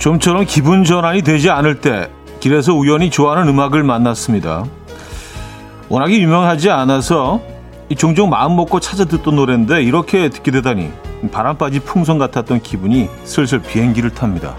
좀처럼 기분 전환이 되지 않을 때 길에서 우연히 좋아하는 음악을 만났습니다. 워낙에 유명하지 않아서 종종 마음 먹고 찾아 듣던 노래인데 이렇게 듣게 되다니 바람 빠진 풍선 같았던 기분이 슬슬 비행기를 탑니다.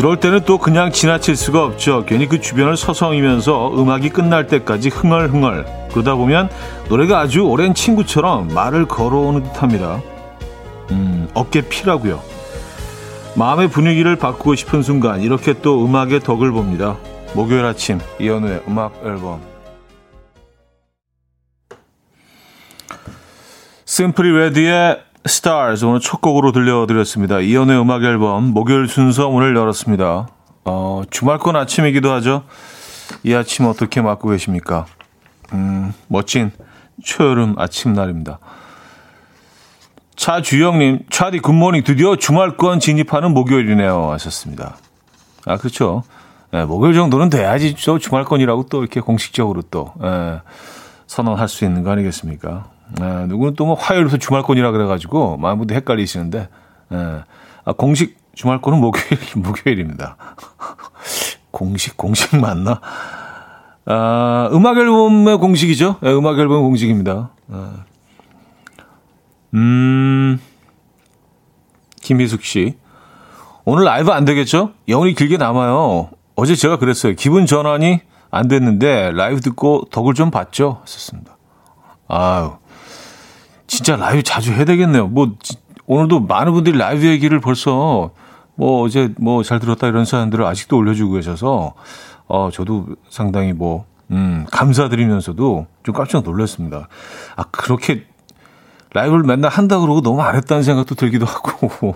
그럴 때는 또 그냥 지나칠 수가 없죠. 괜히 그 주변을 서성이면서 음악이 끝날 때까지 흥얼흥얼 그러다 보면 노래가 아주 오랜 친구처럼 말을 걸어오는 듯 합니다. 음, 어깨 피라고요. 마음의 분위기를 바꾸고 싶은 순간 이렇게 또 음악의 덕을 봅니다. 목요일 아침 이연우의 음악 앨범 심플리 레디의 Stars 오늘 첫 곡으로 들려드렸습니다. 이연의 음악 앨범 목요일 순서 문을 열었습니다. 어, 주말권 아침이기도 하죠. 이 아침 어떻게 맞고 계십니까? 음, 멋진 초여름 아침 날입니다. 차주영님, 차디 굿모닝 드디어 주말권 진입하는 목요일이네요. 하셨습니다. 아, 그렇죠. 네, 목요일 정도는 돼야지 저 주말권이라고 또 이렇게 공식적으로 또 예, 선언할 수 있는 거 아니겠습니까? 네, 누구는 또 뭐 화요일부터 주말권이라 그래가지고 많은 분들 헷갈리시는데, 네. 아, 공식 주말권은 목요일, 목요일입니다. 공식, 공식 맞나? 아, 음악 앨범의 공식이죠. 네, 음악 앨범 공식입니다. 아. 음, 김희숙 씨. 오늘 라이브 안 되겠죠? 영원히 길게 남아요. 어제 제가 그랬어요. 기분 전환이 안 됐는데 라이브 듣고 덕을 좀 봤죠? 했었습니다. 아유, 진짜 라이브 자주 해야 되겠네요. 뭐 오늘도 많은 분들이 라이브 얘기를 벌써 뭐 어제 뭐 잘 들었다 이런 사연들을 아직도 올려주고 계셔서 어 저도 상당히 뭐 음, 감사드리면서도 좀 깜짝 놀랐습니다. 아 그렇게 라이브를 맨날 한다 그러고 너무 안 했다는 생각도 들기도 하고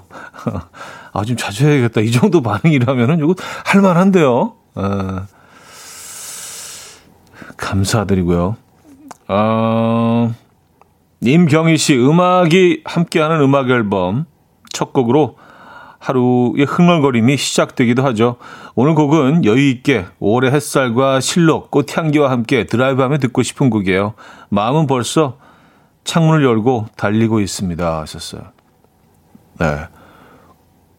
아 좀 자주 해야겠다 이 정도 반응이라면은 이거 할만한데요. 어, 감사드리고요. 어, 임경희 씨 음악이 함께하는 음악 앨범 첫 곡으로 하루의 흥얼거림이 시작되기도 하죠. 오늘 곡은 여유 있게 올해 햇살과 실록, 꽃향기와 함께 드라이브하며 듣고 싶은 곡이에요. 마음은 벌써 창문을 열고 달리고 있습니다. 하셨어요. 네.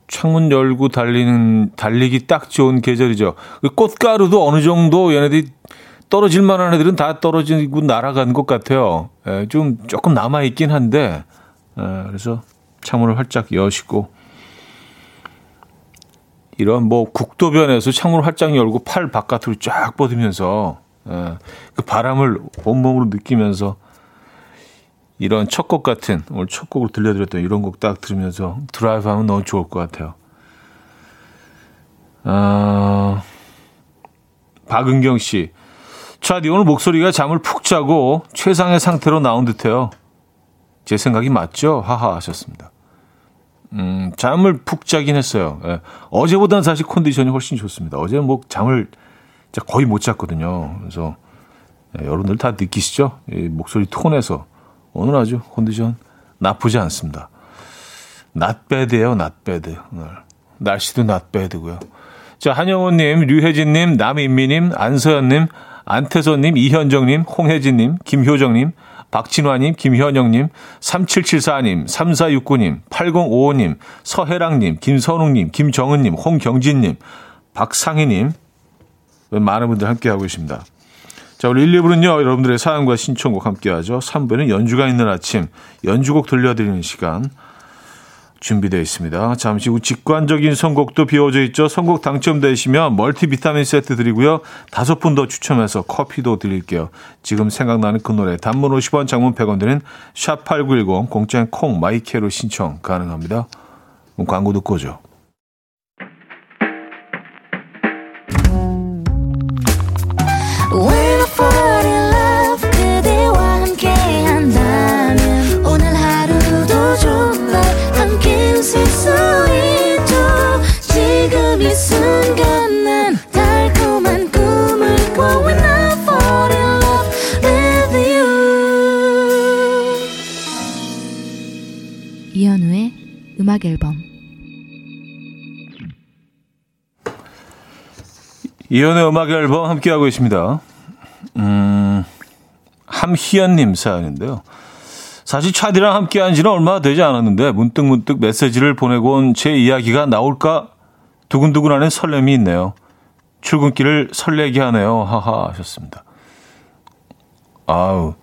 창문 열고 달리는 달리기 딱 좋은 계절이죠. 그 꽃가루도 어느 정도 얘네들이 떨어질 만한 애들은 다 떨어지고 날아간 것 같아요. 예, 좀 조금 남아 있긴 한데 예, 그래서 창문을 활짝 여시고 이런 뭐 국도변에서 창문을 활짝 열고 팔 바깥으로 쫙 뻗으면서 예, 그 바람을 온몸으로 느끼면서 이런 첫 곡 같은 오늘 첫 곡을 들려드렸던 이런 곡 딱 들으면서 드라이브 하면 너무 좋을 것 같아요. 어, 박은경 씨. 차디 오늘 목소리가 잠을 푹 자고 최상의 상태로 나온 듯해요. 제 생각이 맞죠? 하하 하셨습니다. 음, 잠을 푹 자긴 했어요. 예. 어제보다는 사실 컨디션이 훨씬 좋습니다. 어제는 뭐 잠을 거의 못 잤거든요. 그래서 예, 여러분들 다 느끼시죠? 이 목소리 톤에서 오늘 아주 컨디션 나쁘지 않습니다. 낫배드예요, 낫배드. 오늘 날씨도 낫배드고요. 자, 한영호님, 류혜진님, 남인미님, 안서연님, 안태선님, 이현정님, 홍혜진님, 김효정님, 박진화님, 김현영님, 3774님, 3469님, 8055님, 서혜랑님, 김선웅님, 김정은님, 홍경진님, 박상희님, 많은 분들 함께하고 계십니다. 자, 우리 1, 2부는요, 여러분들의 사연과 신청곡 함께하죠. 3부는 연주가 있는 아침, 연주곡 들려드리는 시간. 준비되어 있습니다. 잠시 후 직관적인 선곡도 비워져 있죠. 선곡 당첨되시면 멀티비타민 세트 드리고요. 다섯 분 더 추첨해서 커피도 드릴게요. 지금 생각나는 그 노래 단문 50원 장문 100원 드는 샵8910 공짜인 콩 마이케로 신청 가능합니다. 광고 듣고 오죠. 이현우의 음악 앨범 이연의 음악 앨범 함께하고 있습니다. 음, 함희연님 사연인데요. 사실 차디랑 함께한 지는 얼마 되지 않았는데 문득문득 메시지를 보내고 온 제 이야기가 나올까 두근두근하는 설렘이 있네요. 출근길을 설레게 하네요. 하하 하셨습니다. 아우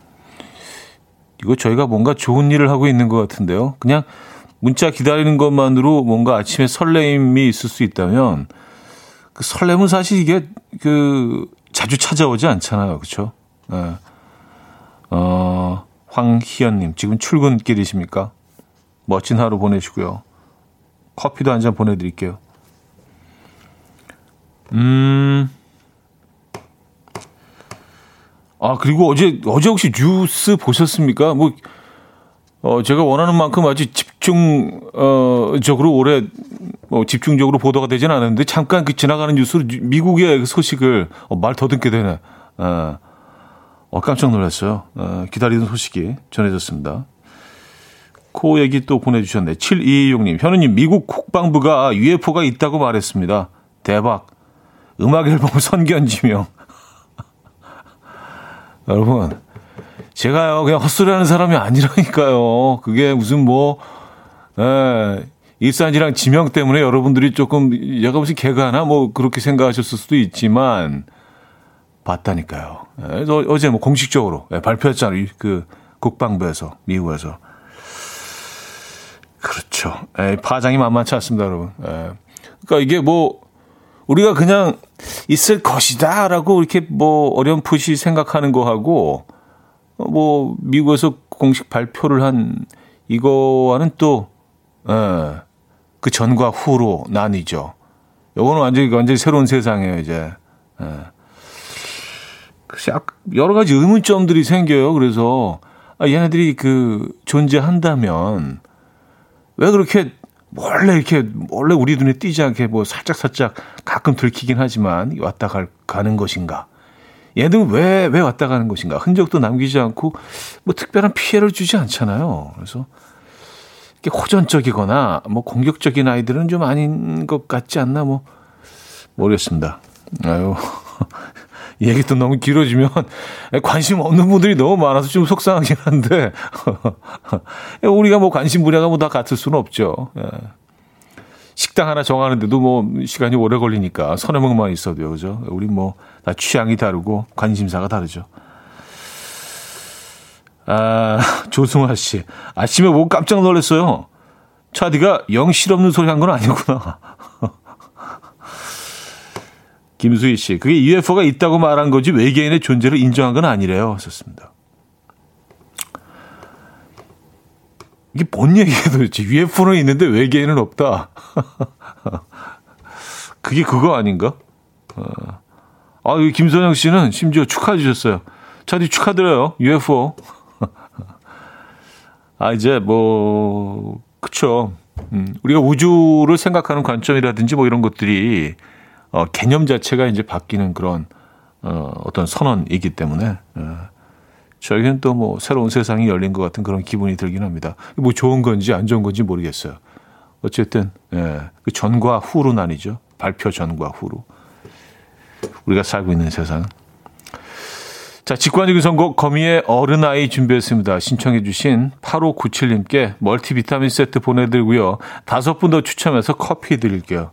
이거 저희가 뭔가 좋은 일을 하고 있는 것 같은데요. 그냥 문자 기다리는 것만으로 뭔가 아침에 설레임이 있을 수 있다면 그 설렘은 사실 이게 그 자주 찾아오지 않잖아요. 그렇죠? 네. 어, 황희연님 지금 출근길이십니까? 멋진 하루 보내시고요. 커피도 한 잔 보내드릴게요. 음. 아, 그리고 어제, 어제 혹시 뉴스 보셨습니까? 뭐, 어, 제가 원하는 만큼 아주 집중, 어, 적으로 올해, 뭐, 집중적으로 보도가 되지는 않았는데, 잠깐 그 지나가는 뉴스로 미국의 그 소식을, 어, 말 더듬게 되네. 어, 어, 깜짝 놀랐어요. 어, 기다리던 소식이 전해졌습니다. 코 얘기 또 보내주셨네. 7226님, 현우님, 미국 국방부가 UFO가 있다고 말했습니다. 대박. 음악 앨범 선견지명. 여러분, 제가요, 그냥 헛소리하는 사람이 아니라니까요. 그게 무슨 뭐, 예, 일산지랑 지명 때문에 여러분들이 조금, 얘가 무슨 개가나 뭐 그렇게 생각하셨을 수도 있지만, 봤다니까요. 예, 어제 뭐 공식적으로 예, 발표했잖아요. 그 국방부에서, 미국에서. 그렇죠. 예, 파장이 만만치 않습니다, 여러분. 예. 그러니까 이게 뭐, 우리가 그냥 있을 것이다 라고 이렇게 뭐 어렴풋이 생각하는 거하고 뭐 미국에서 공식 발표를 한 이거와는 또 예, 그 전과 후로 나뉘죠. 요거는 완전히 완전히 새로운 세상이에요 이제. 예. 여러 가지 의문점들이 생겨요. 그래서 아, 얘네들이 그 존재한다면 왜 그렇게 원래 이렇게 원래 우리 눈에 띄지 않게 뭐 살짝 살짝 가끔 들키긴 하지만 왔다 갈, 가는 것인가? 얘는 왜 왜 왔다 가는 것인가? 흔적도 남기지 않고 뭐 특별한 피해를 주지 않잖아요. 그래서 이렇게 호전적이거나 뭐 공격적인 아이들은 좀 아닌 것 같지 않나 뭐 모르겠습니다. 아유. 얘기 또 너무 길어지면 관심 없는 분들이 너무 많아서 좀 속상하긴 한데 우리가 뭐 관심 분야가 뭐 다 같을 수는 없죠. 예. 식당 하나 정하는데도 뭐 시간이 오래 걸리니까 서너 명만 있어도요, 그죠? 우리 뭐 다 취향이 다르고 관심사가 다르죠. 아, 조승화 씨. 아침에 보고 깜짝 놀랐어요. 차디가 영 실없는 소리 한 건 아니구나. 김수희 씨, 그게 UFO가 있다고 말한 거지 외계인의 존재를 인정한 건 아니래요. 하셨습니다. 이게 뭔 얘기예요 도대체. UFO는 있는데 외계인은 없다. 그게 그거 아닌가? 어. 아, 이 김선영 씨는 심지어 축하해 주셨어요. 차디 축하드려요. UFO. 아, 이제 뭐, 그쵸. 음, 우리가 우주를 생각하는 관점이라든지 뭐 이런 것들이 어, 개념 자체가 이제 바뀌는 그런 어, 어떤 선언이기 때문에 어, 저희는 또 뭐 새로운 세상이 열린 것 같은 그런 기분이 들긴 합니다. 뭐 좋은 건지 안 좋은 건지 모르겠어요. 어쨌든 예, 그 전과 후로 나뉘죠. 발표 전과 후로 우리가 살고 있는 세상. 자, 직관적인 선곡 거미의 어른아이 준비했습니다. 신청해 주신 8597님께 멀티비타민 세트 보내드리고요. 다섯 분 더 추첨해서 커피 드릴게요.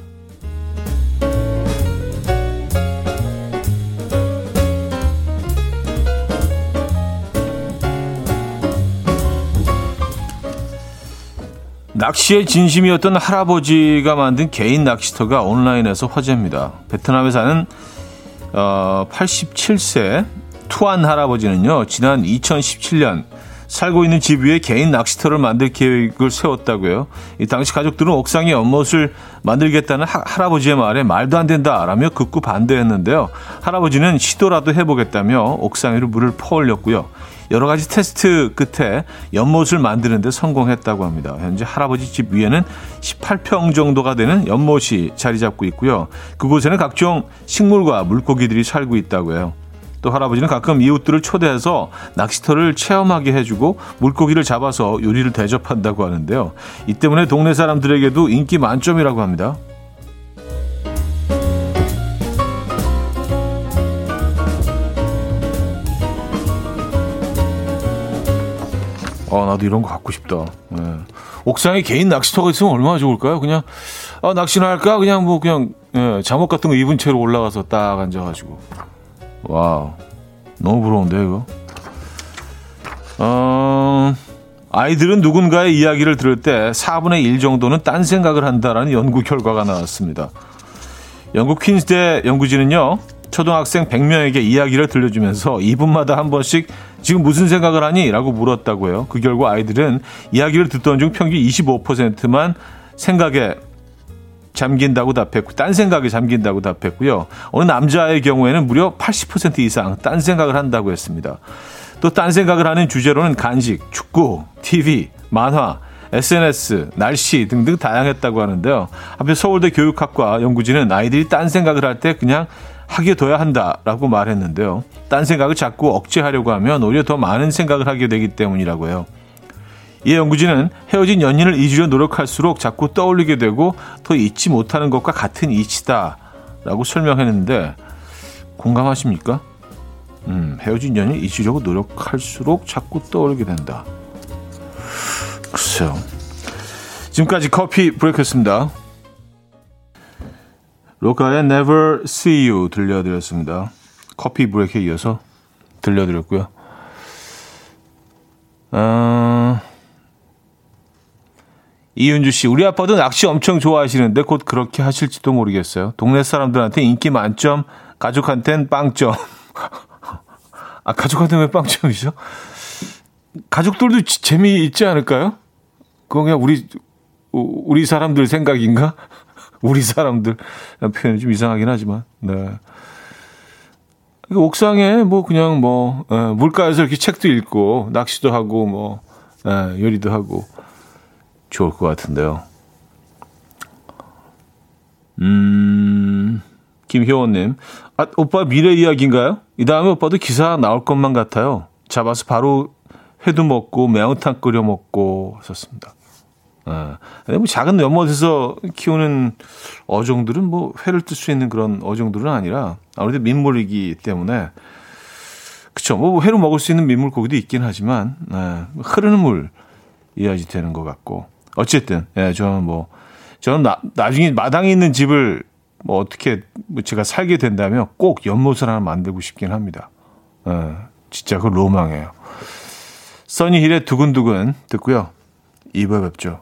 낚시의 진심이었던 할아버지가 만든 개인 낚시터가 온라인에서 화제입니다. 베트남에 사는 어, 87세 투안 할아버지는요, 지난 2017년 살고 있는 집 위에 개인 낚시터를 만들 계획을 세웠다고요. 이 당시 가족들은 옥상에 연못을 만들겠다는 하, 할아버지의 말에 말도 안 된다라며 극구 반대했는데요. 할아버지는 시도라도 해보겠다며 옥상 위로 물을 퍼올렸고요. 여러 가지 테스트 끝에 연못을 만드는데 성공했다고 합니다. 현재 할아버지 집 위에는 18평 정도가 되는 연못이 자리 잡고 있고요. 그곳에는 각종 식물과 물고기들이 살고 있다고 해요. 또 할아버지는 가끔 이웃들을 초대해서 낚시터를 체험하게 해주고 물고기를 잡아서 요리를 대접한다고 하는데요. 이 때문에 동네 사람들에게도 인기 만점이라고 합니다. 어, 나도 이런 거 갖고 싶다. 네. 옥상에 개인 낚시터가 있으면 얼마나 좋을까요? 그냥, 아, 낚시나 할까? 그냥 뭐, 그냥, 예, 잠옷 같은 거 입은 채로 올라가서 딱 앉아가지고. Wow. 너무 부러운데, 이거. 어, 아이들은 누군가의 이야기를 들을 때 4분의 1 정도는 딴 생각을 한다라는 연구 결과가 나왔습니다. 영국 퀸즈대 연구진은요, 초등학생 100명에게 이야기를 들려주면서 2분마다 한 번씩 지금 무슨 생각을 하니? 라고 물었다고요. 그 결과 아이들은 이야기를 듣던 중 평균 25%만 생각에 잠긴다고 답했고, 딴 생각에 잠긴다고 답했고요. 어느 남자의 경우에는 무려 80% 이상 딴 생각을 한다고 했습니다. 또 딴 생각을 하는 주제로는 간식, 축구, TV, 만화, SNS, 날씨 등등 다양했다고 하는데요. 앞에 서울대 교육학과 연구진은 아이들이 딴 생각을 할 때 그냥 하게 둬야 한다라고 말했는데요. 딴 생각을 자꾸 억제하려고 하면 오히려 더 많은 생각을 하게 되기 때문이라고 해요. 이 연구진은 헤어진 연인을 잊으려 노력할수록 자꾸 떠올리게 되고 더 잊지 못하는 것과 같은 이치다라고 설명했는데 공감하십니까? 음, 헤어진 연인을 잊으려고 노력할수록 자꾸 떠올리게 된다. 글쎄요. 지금까지 커피 브레이크였습니다. 로카의 Never See You 들려드렸습니다. 커피 브레이크에 이어서 들려드렸고요. 어... 이윤주 씨, 우리 아빠도 낚시 엄청 좋아하시는데 곧 그렇게 하실지도 모르겠어요. 동네 사람들한테 인기 만점, 가족한텐 빵점. 아, 가족한테는 왜 빵점이죠? 가족들도 재미있지 않을까요? 그건 그냥 우리, 우리 사람들 생각인가? 우리 사람들 표현이 좀 이상하긴 하지만 네. 옥상에 뭐 그냥 뭐 에, 예, 물가에서 이렇게 책도 읽고 낚시도 하고 뭐 에, 예, 요리도 하고 좋을 것 같은데요. 음, 김효원님, 아 오빠 미래 이야기인가요? 이 다음에 오빠도 기사 나올 것만 같아요. 잡아서 바로 회도 먹고 매운탕 끓여 먹고 하셨습니다. 예. 뭐 작은 연못에서 키우는 어종들은 뭐 회를 뜰 수 있는 그런 어종들은 아니라 아무래도 민물이기 때문에 그쵸. 뭐 회로 먹을 수 있는 민물고기도 있긴 하지만 예. 흐르는 물 이어야지 되는 것 같고 어쨌든 예, 저는 뭐 저는 나, 나중에 마당에 있는 집을 뭐 어떻게 뭐 제가 살게 된다면 꼭 연못을 하나 만들고 싶긴 합니다. 예, 진짜 그 로망이에요. 써니힐의 두근두근 듣고요. 2부에 뵙죠.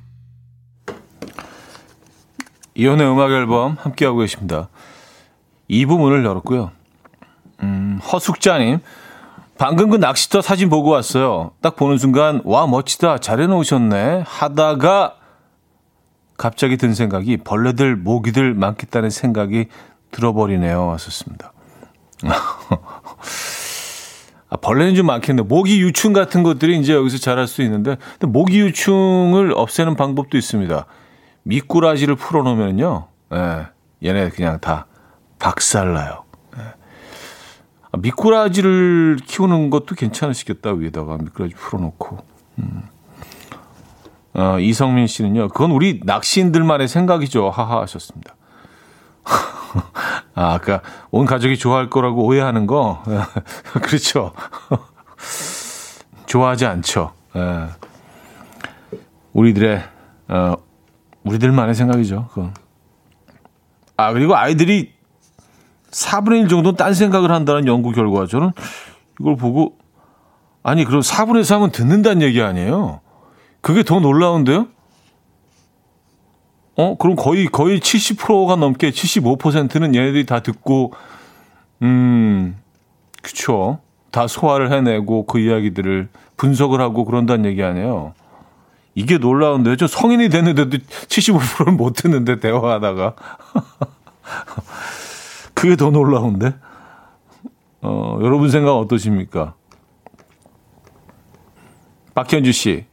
이혼의 음악 앨범 함께하고 계십니다. 2부 문을 열었고요. 음, 허숙자님, 방금 그 낚시터 사진 보고 왔어요. 딱 보는 순간, 와, 멋지다. 잘 해놓으셨네. 하다가 갑자기 든 생각이 벌레들, 모기들 많겠다는 생각이 들어버리네요. 왔었습니다. 아, 벌레는 좀 많겠네. 모기 유충 같은 것들이 이제 여기서 자랄 수 있는데, 모기 유충을 없애는 방법도 있습니다. 미꾸라지를 풀어놓으면요, 예, 얘네 그냥 다 박살나요. 예. 아, 미꾸라지를 키우는 것도 괜찮으시겠다, 위에다가 미꾸라지 풀어놓고. 음. 어, 이성민 씨는요, 그건 우리 낚시인들만의 생각이죠. 하하 하셨습니다. 아, 아까 온 가족이 좋아할 거라고 오해하는 거. 그렇죠. 좋아하지 않죠. 예. 우리들의 어, 우리들만의 생각이죠. 그건. 아, 그리고 아이들이 4분의 1 정도는 딴 생각을 한다는 연구 결과 저는 이걸 보고 아니, 그럼 4분의 3은 듣는다는 얘기 아니에요? 그게 더 놀라운데요? 어, 그럼 거의, 거의 70%가 넘게 75%는 얘네들이 다 듣고, 음, 그쵸. 다 소화를 해내고 그 이야기들을 분석을 하고 그런다는 얘기 아니에요. 이게 놀라운데요. 저 성인이 됐는데도 75%를 못 듣는데 대화하다가. 그게 더 놀라운데? 어, 여러분 생각 어떠십니까? 박현주 씨.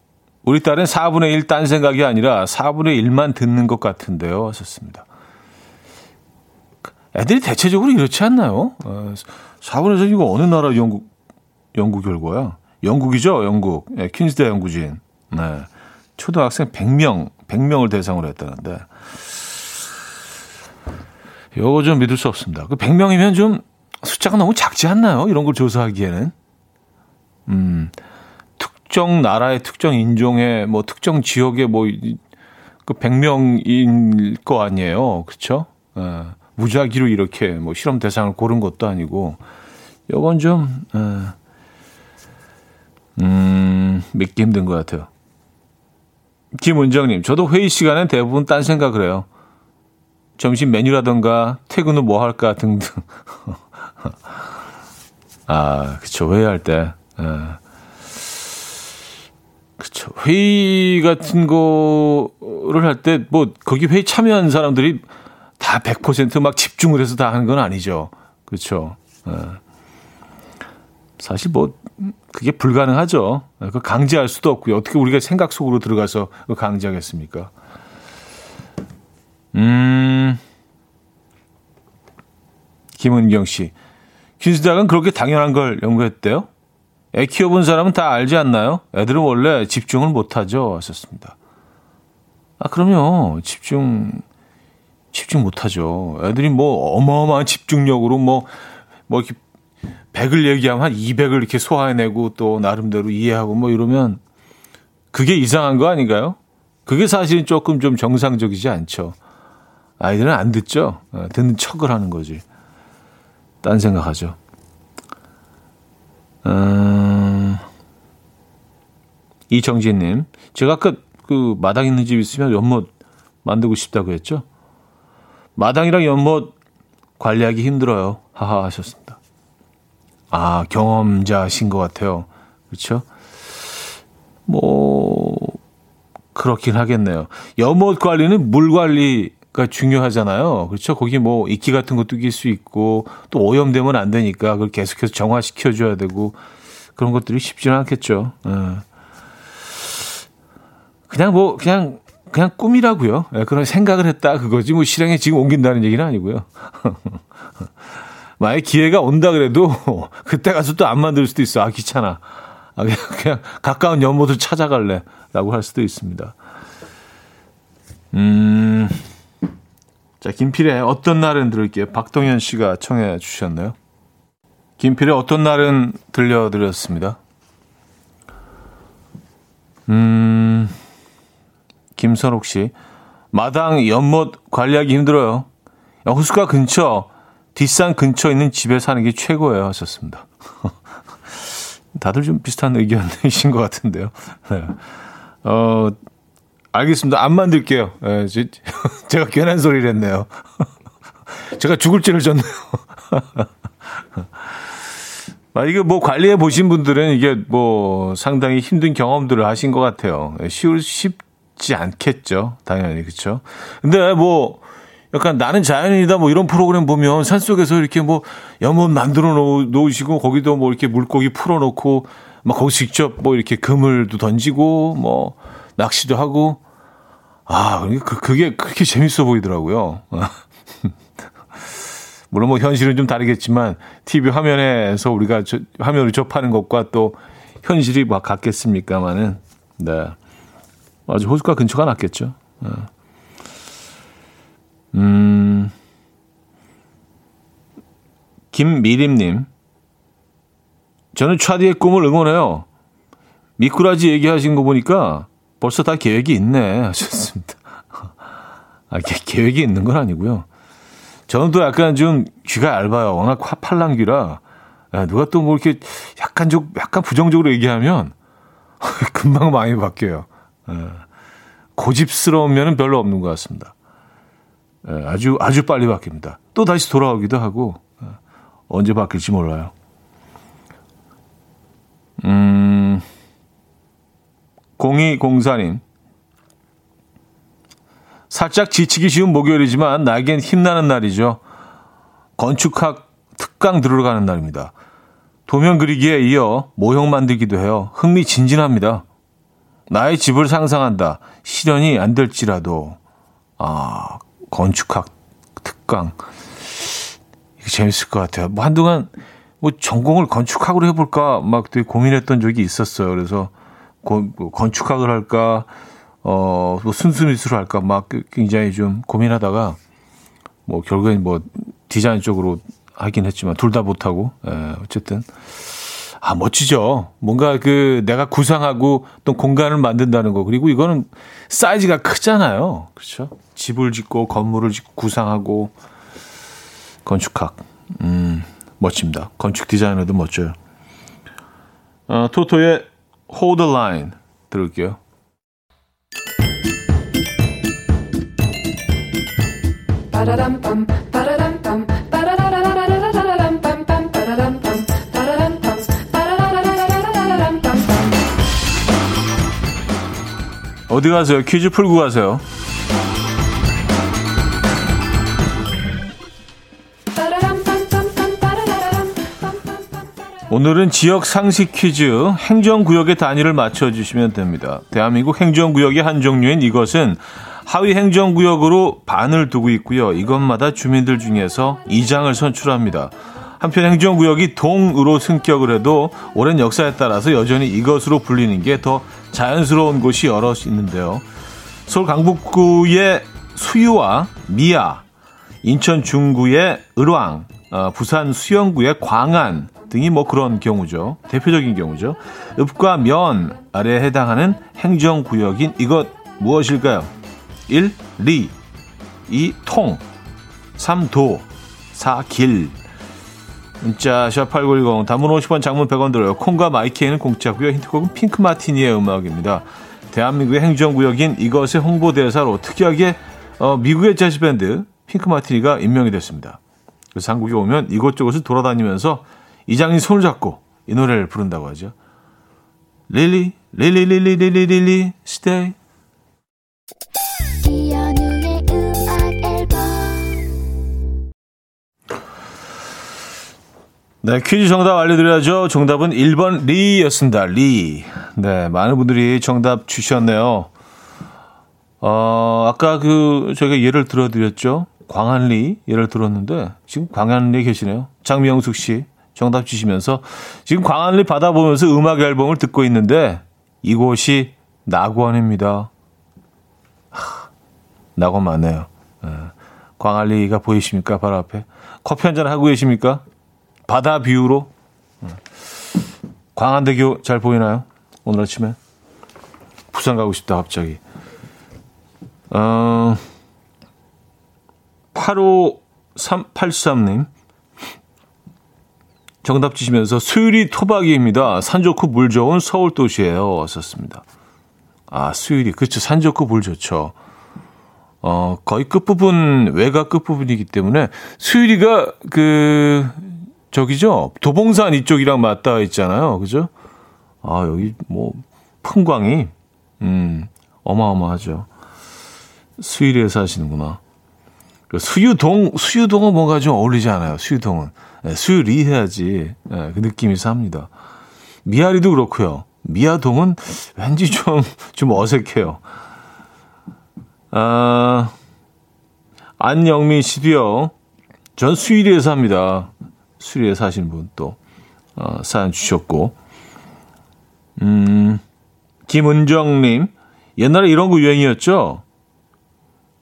우리 딸은 4분의 1 딴 생각이 아니라 4분의 1만 듣는 것 같은데요. 하셨습니다. 애들이 대체적으로 이렇지 않나요? 4분의 1 이거 어느 나라 연구, 연구 결과야? 영국이죠, 영국. 네, 퀸즈대 연구진. 네. 초등학생 100명, 100명을 대상으로 했다는데. 요거 좀 믿을 수 없습니다. 그 100명이면 좀 숫자가 너무 작지 않나요? 이런 걸 조사하기에는. 음, 특정 나라의 특정 인종의 뭐 특정 지역의 뭐그 100명일 거 아니에요. 그렇죠? 예, 무작위로 이렇게 뭐 실험 대상을 고른 것도 아니고 요건 좀 예, 음, 믿기 힘든 것 같아요. 김은정님, 저도 회의 시간엔 대부분 딴 생각을 해요. 점심 메뉴라던가 퇴근 후 뭐 할까 등등. 아, 그쵸. 회의할 때. 예. 그쵸. 회의 같은 거를 할 때, 뭐, 거기 회의 참여한 사람들이 다 100%막 집중을 해서 다 하는 건 아니죠. 그렇죠. 예. 사실 뭐, 그게 불가능하죠. 그 강제할 수도 없고요. 어떻게 우리가 생각 속으로 들어가서 강제하겠습니까? 음, 김은경 씨. 퀴즈닥은 그렇게 당연한 걸 연구했대요? 애 키워본 사람은 다 알지 않나요? 애들은 원래 집중을 못하죠. 하셨습니다. 아, 그럼요. 집중, 집중 못하죠. 애들이 뭐 어마어마한 집중력으로 뭐, 뭐 이렇게 100을 얘기하면 한 200을 이렇게 소화해내고 또 나름대로 이해하고 뭐 이러면 그게 이상한 거 아닌가요? 그게 사실은 조금 좀 정상적이지 않죠. 아이들은 안 듣죠. 어, 듣는 척을 하는 거지. 딴 생각하죠. 음, 이정진님, 제가 아까 그 마당 있는 집 있으면 연못 만들고 싶다고 했죠? 마당이랑 연못 관리하기 힘들어요. 하하 하셨습니다. 아, 경험자신 것 같아요. 그렇죠? 뭐, 그렇긴 하겠네요. 연못 관리는 물 관리가 중요하잖아요. 그렇죠? 거기 뭐 이끼 같은 것도 낄 수 있고 또 오염되면 안 되니까 그걸 계속해서 정화시켜 줘야 되고 그런 것들이 쉽지는 않겠죠. 어. 그냥 뭐 그냥 그냥 꿈이라고요. 예, 그런 생각을 했다 그거지 뭐 실행에 지금 옮긴다는 얘기는 아니고요. 만약 기회가 온다 그래도 그때 가서 또 안 만들 수도 있어. 아 귀찮아. 아, 그냥, 그냥 가까운 연못을 찾아갈래라고 할 수도 있습니다. 음. 자, 김필의 어떤 날은 들을게요. 박동현 씨가 청해 주셨나요? 김필의 어떤 날은 들려드렸습니다. 음, 김선옥 씨. 마당 연못 관리하기 힘들어요. 호수가 근처, 뒷산 근처에 있는 집에 사는 게 최고예요. 하셨습니다. 다들 좀 비슷한 의견이신 것 같은데요. 네. 어, 알겠습니다. 안 만들게요. 네, 제가 괜한 소리를 했네요. 제가 죽을 죄를 졌네요. 아, 이게 뭐 관리해 보신 분들은 이게 뭐 상당히 힘든 경험들을 하신 것 같아요. 쉬울, 쉽지 않겠죠. 당연히. 그쵸. 근데 뭐 약간 나는 자연인이다 뭐 이런 프로그램 보면 산 속에서 이렇게 뭐 연못 만들어 놓으시고 거기도 뭐 이렇게 물고기 풀어 놓고 막 거기 직접 뭐 이렇게 그물도 던지고 뭐 낚시도 하고 아, 그러니까 그, 그게 그렇게 재밌어 보이더라고요. 물론 뭐 현실은 좀 다르겠지만 TV 화면에서 우리가 저, 화면을 접하는 것과 또 현실이 막 같겠습니까마는 네. 아주 호숫가 근처가 낫겠죠. 네. 음, 김미림님. 저는 차디의 꿈을 응원해요. 미꾸라지 얘기하신 거 보니까 벌써 다 계획이 있네 하셨습니다. 아, 계획이 있는 건 아니고요. 저는 또 약간 좀 귀가 얇아요. 워낙 팔랑 귀라 누가 또 뭐 이렇게 약간 좀, 약간 부정적으로 얘기하면 금방 많이 바뀌어요. 예. 고집스러우면 별로 없는 것 같습니다. 예, 아주, 아주 빨리 바뀝니다. 또 다시 돌아오기도 하고, 예, 언제 바뀔지 몰라요. 음, 0204님. 살짝 지치기 쉬운 목요일이지만 나에겐 힘나는 날이죠. 건축학 특강 들어가는 날입니다. 도면 그리기에 이어 모형 만들기도 해요. 흥미진진합니다. 나의 집을 상상한다. 실현이 안 될지라도 아 건축학 특강 이게 재밌을 것 같아요. 뭐 한동안 뭐 전공을 건축학으로 해볼까 막 되게 고민했던 적이 있었어요. 그래서 고, 뭐 건축학을 할까 어, 뭐 순수미술을 할까 막 굉장히 좀 고민하다가 뭐 결국엔 뭐 디자인 쪽으로 하긴 했지만 둘 다 못하고 예, 어쨌든 아 멋지죠. 뭔가 그 내가 구상하고 또 공간을 만든다는 거 그리고 이거는 사이즈가 크잖아요. 그렇죠? 집을 짓고 건물을 짓고 구상하고 건축학 음 멋집니다. 건축 디자이너도 멋져요. 어, 토토의 Hold the Line 들을게요. 어디 가세요? 퀴즈 풀고 가세요. 오늘은 지역 상식 퀴즈 행정구역의 단위를 맞춰주시면 됩니다. 대한민국 행정구역의 한 종류인 이것은 하위 행정구역으로 반을 두고 있고요. 이것마다 주민들 중에서 이장을 선출합니다. 한편 행정구역이 동으로 승격을 해도 오랜 역사에 따라서 여전히 이것으로 불리는 게 더 자연스러운 곳이 여럿 있는데요. 서울 강북구의 수유와 미아, 인천 중구의 을왕, 어, 부산 수영구의 광안 등이 뭐 그런 경우죠. 대표적인 경우죠. 읍과 면 아래에 해당하는 행정구역인 이것 무엇일까요? 1. 리 2. 통 3. 도 4. 길 문자 샵8910 단문 50원 장문 100원 들어요. 콩과 마이케이는 공짜고요. 힌트곡은 핑크 마티니의 음악입니다. 대한민국의 행정구역인 이것의 홍보대사로 특이하게 어, 미국의 재즈밴드 핑크 마티니가 임명이 됐습니다. 그래서 한국에 오면 이곳저곳을 돌아다니면서 이장님 손을 잡고 이 노래를 부른다고 하죠. Lilly, Lilly, Lilly, Lilly, Lilly, stay. 네, 퀴즈 정답 알려드려야죠. 정답은 1번 리였습니다. 리. 네, 많은 분들이 정답 주셨네요. 어, 아까 그, 저희가 예를 들어드렸죠. 광안리 예를 들었는데, 지금 광안리에 계시네요. 장명숙 씨 정답 주시면서, 지금 광안리 바다 보면서 음악 앨범을 듣고 있는데, 이곳이 낙원입니다. 하, 낙원 많네요. 네. 광안리가 보이십니까? 바로 앞에. 커피 한 잔 하고 계십니까? 바다 뷰로 광안대교 잘 보이나요? 오늘 아침에 부산 가고 싶다 갑자기. 어, 85383님 정답 주시면서 수유리 토박이입니다. 산 좋고 물 좋은 서울 도시예요. 왔었습니다. 아 수유리 그렇죠. 산 좋고 물 좋죠. 어 거의 끝부분 외곽 끝부분이기 때문에 수유리가 그 저기죠. 도봉산 이쪽이랑 맞닿아 있잖아요. 그죠? 아, 여기 뭐 풍광이 음, 어마어마하죠. 수일에 사시는구나. 그 수유동 수유동은 뭔가 좀 어울리지 않아요. 수유동은 네, 수유리 해야지 네, 그 느낌이 삽니다. 미아리도 그렇고요. 미아동은 왠지 좀 좀 어색해요. 아 안영민 씨도요. 전 수일리에 삽니다. 수리에 사신 분 또, 어, 사연 주셨고, 음, 김은정님, 옛날에 이런 거 유행이었죠?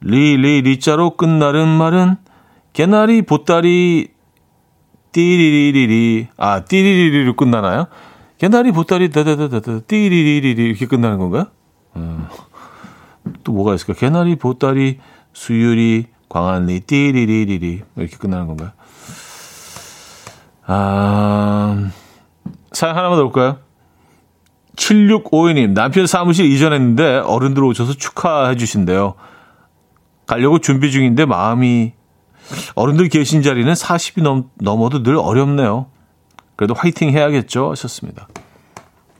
리, 리, 리자로 끝나는 말은, 개나리, 보따리, 띠리리리리, 아, 띠리리리로 끝나나요? 개나리, 보따리, 다다다다다, 띠리리리리, 이렇게 끝나는 건가요? 어, 또 뭐가 있을까? 개나리, 보따리, 수유리, 광안리, 띠리리리리, 이렇게 끝나는 건가요? 아, 사연 하나만 더 볼까요? 7652님, 남편 사무실 이전했는데 어른들 오셔서 축하해 주신대요. 가려고 준비 중인데 마음이, 어른들 계신 자리는 40이 넘, 넘어도 늘 어렵네요. 그래도 화이팅 해야겠죠? 하셨습니다.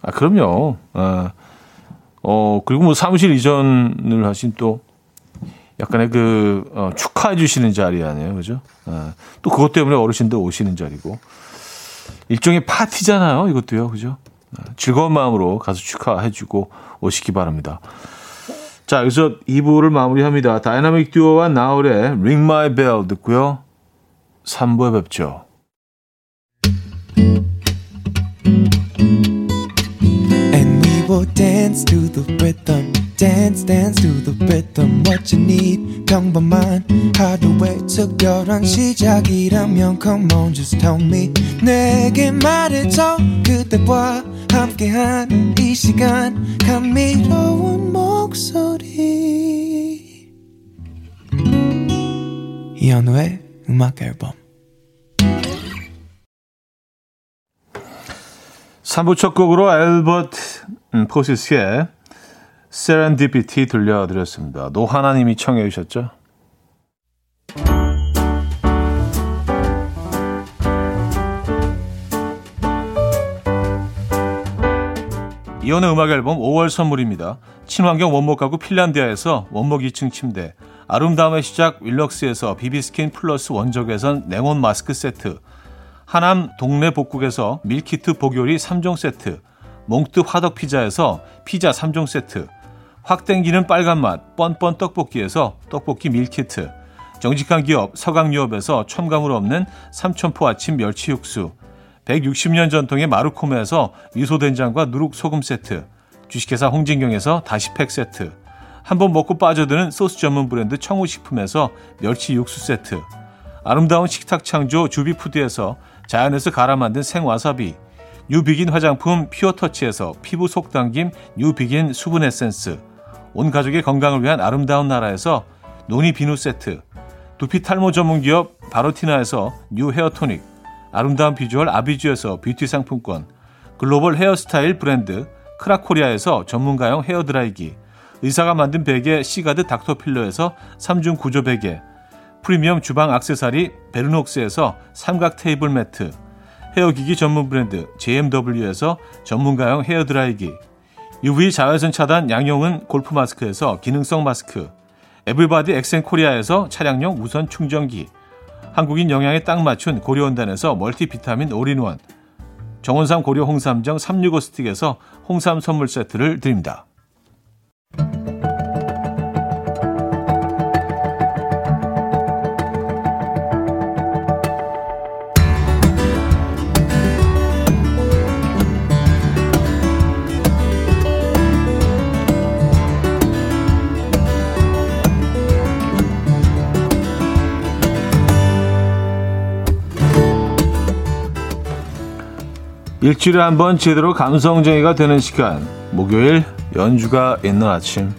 아, 그럼요. 아, 어, 그리고 뭐 사무실 이전을 하신 또 약간의 그, 어, 축하해 주시는 자리 아니에요. 그죠? 아, 또 그것 때문에 어르신들 오시는 자리고. 일종의 파티잖아요. 이것도요. 그죠? 아, 즐거운 마음으로 가서 축하해주고 오시기 바랍니다. 자, 여기서 2부를 마무리합니다. 다이나믹 듀오와 나얼의 Ring My Bell 듣고요. 3부에 뵙죠. Dance dance to the rhythm what you need. 평범한 하루의 특별한 시작이라면 come on just tell me. 내게 말해줘. 그대와 함께한 이 시간. 감미로운 목소리. 이현우의 음악 앨범. 3부 첫 곡으로 엘버트 포시스의 Serendipity 들려드렸습니다. 노하나님이 청해 주셨죠? 이현우의 음악 앨범 5월 선물입니다. 친환경 원목 가구 핀란디아에서 원목 2층 침대, 아름다움의 시작 윌럭스에서 비비스킨 플러스 원적외선 냉온 마스크 세트, 하남 동네 복국에서 밀키트 복요리 3종 세트, 몽뜨 화덕 피자에서 피자 3종 세트, 확 땡기는 빨간 맛 뻔뻔 떡볶이에서 떡볶이 밀키트. 정직한 기업 서강유업에서 첨가물 없는 삼천포 아침 멸치 육수. 160년 전통의 마루코메에서 미소된장과 누룩소금 세트. 주식회사 홍진경에서 다시팩 세트. 한 번 먹고 빠져드는 소스 전문 브랜드 청우식품에서 멸치 육수 세트. 아름다운 식탁 창조 주비푸드에서 자연에서 갈아 만든 생와사비. 뉴비긴 화장품 피어터치에서 피부 속당김 뉴비긴 수분 에센스 온 가족의 건강을 위한 아름다운 나라에서 노니 비누 세트, 두피 탈모 전문 기업 바로티나에서 뉴 헤어 토닉, 아름다운 비주얼 아비주에서 뷰티 상품권, 글로벌 헤어스타일 브랜드 크라코리아에서 전문가용 헤어 드라이기, 의사가 만든 베개 시가드 닥터필로에서 3중 구조 베개, 프리미엄 주방 악세사리 베르녹스에서 삼각 테이블 매트, 헤어기기 전문 브랜드 JMW에서 전문가용 헤어 드라이기, UV 자외선 차단 양용은 골프 마스크에서 기능성 마스크, 에블바디 엑센 코리아에서 차량용 무선 충전기, 한국인 영양에 딱 맞춘 고려원단에서 멀티비타민 올인원, 정원삼 고려 홍삼정 365 스틱에서 홍삼 선물 세트를 드립니다. 일주일에 한 번 제대로 감성쟁이가 되는 시간. 목요일 연주가 있는 아침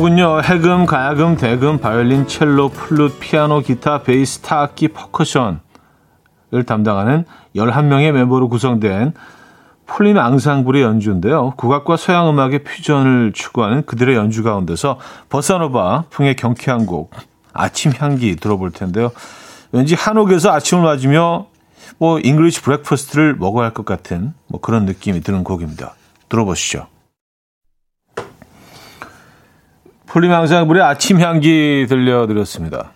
곡은요. 해금, 가야금, 대금, 바이올린, 첼로, 플룻, 피아노, 기타, 베이스, 타악기, 퍼커션을 담당하는 11명의 멤버로 구성된 폴린 앙상블의 연주인데요. 국악과 서양 음악의 퓨전을 추구하는 그들의 연주 가운데서 보사노바 풍의 경쾌한 곡 아침 향기 들어볼 텐데요. 왠지 한옥에서 아침을 맞으며 뭐 English breakfast를 먹어야 할 것 같은 뭐 그런 느낌이 드는 곡입니다. 들어보시죠. 폴리망상물의 아침 향기 들려드렸습니다.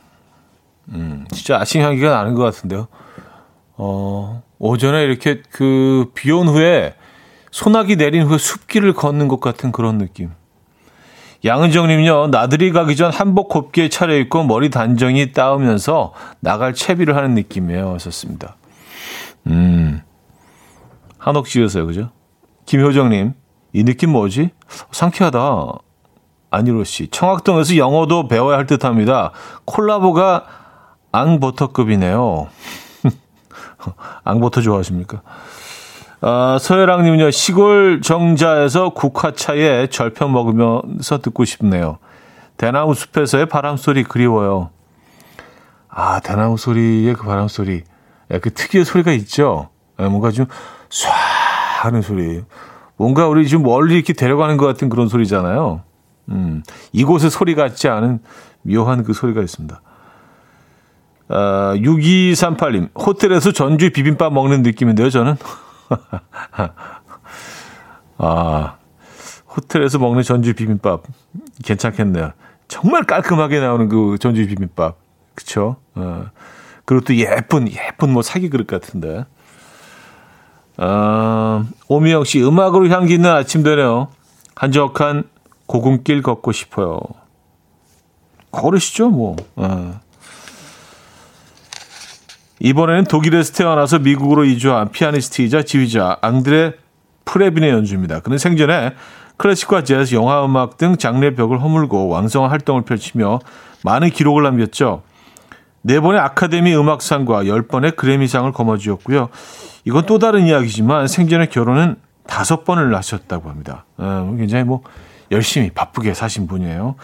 음, 진짜 아침 향기가 나는 것 같은데요. 어, 오전에 이렇게 그 비 온 후에 소나기 내린 후에 숲길을 걷는 것 같은 그런 느낌. 양은정님요, 나들이 가기 전 한복 곱게 차려입고 머리 단정히 따으면서 나갈 채비를 하는 느낌이에요. 하셨습니다. 음, 한옥 지으세요, 그죠? 김효정님, 이 느낌 뭐지? 상쾌하다. 안유로 씨. 청학동에서 영어도 배워야 할 듯 합니다. 콜라보가 앙버터급이네요. 앙버터 좋아하십니까? 아, 서혜랑님은요, 시골 정자에서 국화차에 절편 먹으면서 듣고 싶네요. 대나무 숲에서의 바람 소리 그리워요. 아, 대나무 소리의 그 바람 소리. 야, 그 특유의 소리가 있죠? 야, 뭔가 좀, 쏴 하는 소리. 뭔가 우리 지금 멀리 이렇게 데려가는 것 같은 그런 소리잖아요. 음, 이곳의 소리 같지 않은 묘한 그 소리가 있습니다. 아, 6238님, 호텔에서 전주 비빔밥 먹는 느낌인데요, 저는. 아, 호텔에서 먹는 전주 비빔밥. 괜찮겠네요. 정말 깔끔하게 나오는 그 전주 비빔밥. 그쵸? 어. 그리고 또 예쁜, 예쁜 뭐 사기 그릇 같은데. 어, 오미영 씨, 음악으로 향기 있는 아침 되네요. 한적한 고금길 걷고 싶어요. 걸으시죠, 뭐. 어. 이번에는 독일에서 태어나서 미국으로 이주한 피아니스트이자 지휘자 앙드레 프레빈의 연주입니다. 그는 생전에 클래식과 재즈, 영화 음악 등 장르의 벽을 허물고 왕성한 활동을 펼치며 많은 기록을 남겼죠. 네 번의 아카데미 음악상과 열 번의 그래미상을 거머쥐었고요. 이건 또 다른 이야기지만 생전에 결혼은 다섯 번을 하셨다고 합니다. 어, 굉장히 뭐 열심히 바쁘게 사신 분이에요.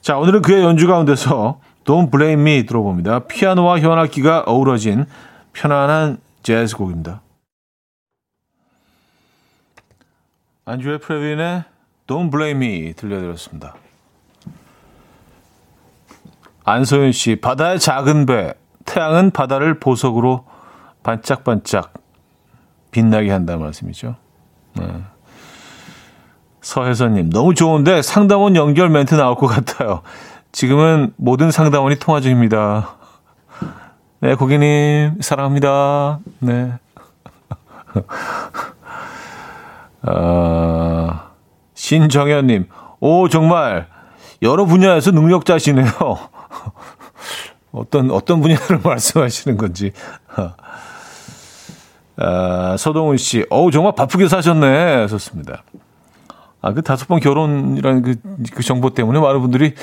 자, 오늘은 그의 연주 가운데서 Don't Blame Me 들어봅니다. 피아노와 현악기가 어우러진 편안한 재즈 곡입니다. 안주의 프레빈의 Don't Blame Me 들려드렸습니다. 안소연 씨, 바다의 작은 배, 태양은 바다를 보석으로 반짝반짝 빛나게 한다는 말씀이죠. 네. 서혜선님, 너무 좋은데 상담원 연결 멘트 나올 것 같아요. 지금은 모든 상담원이 통화 중입니다. 네, 고객님, 사랑합니다. 네. 어, 신정현님, 오, 정말, 여러 분야에서 능력자시네요. 어떤, 어떤 분야를 말씀하시는 건지. 아, 서동훈 씨, 어우, 정말 바쁘게 사셨네. 좋습니다. 아, 그 다섯 번 결혼이라는 그, 그 정보 때문에 많은 분들이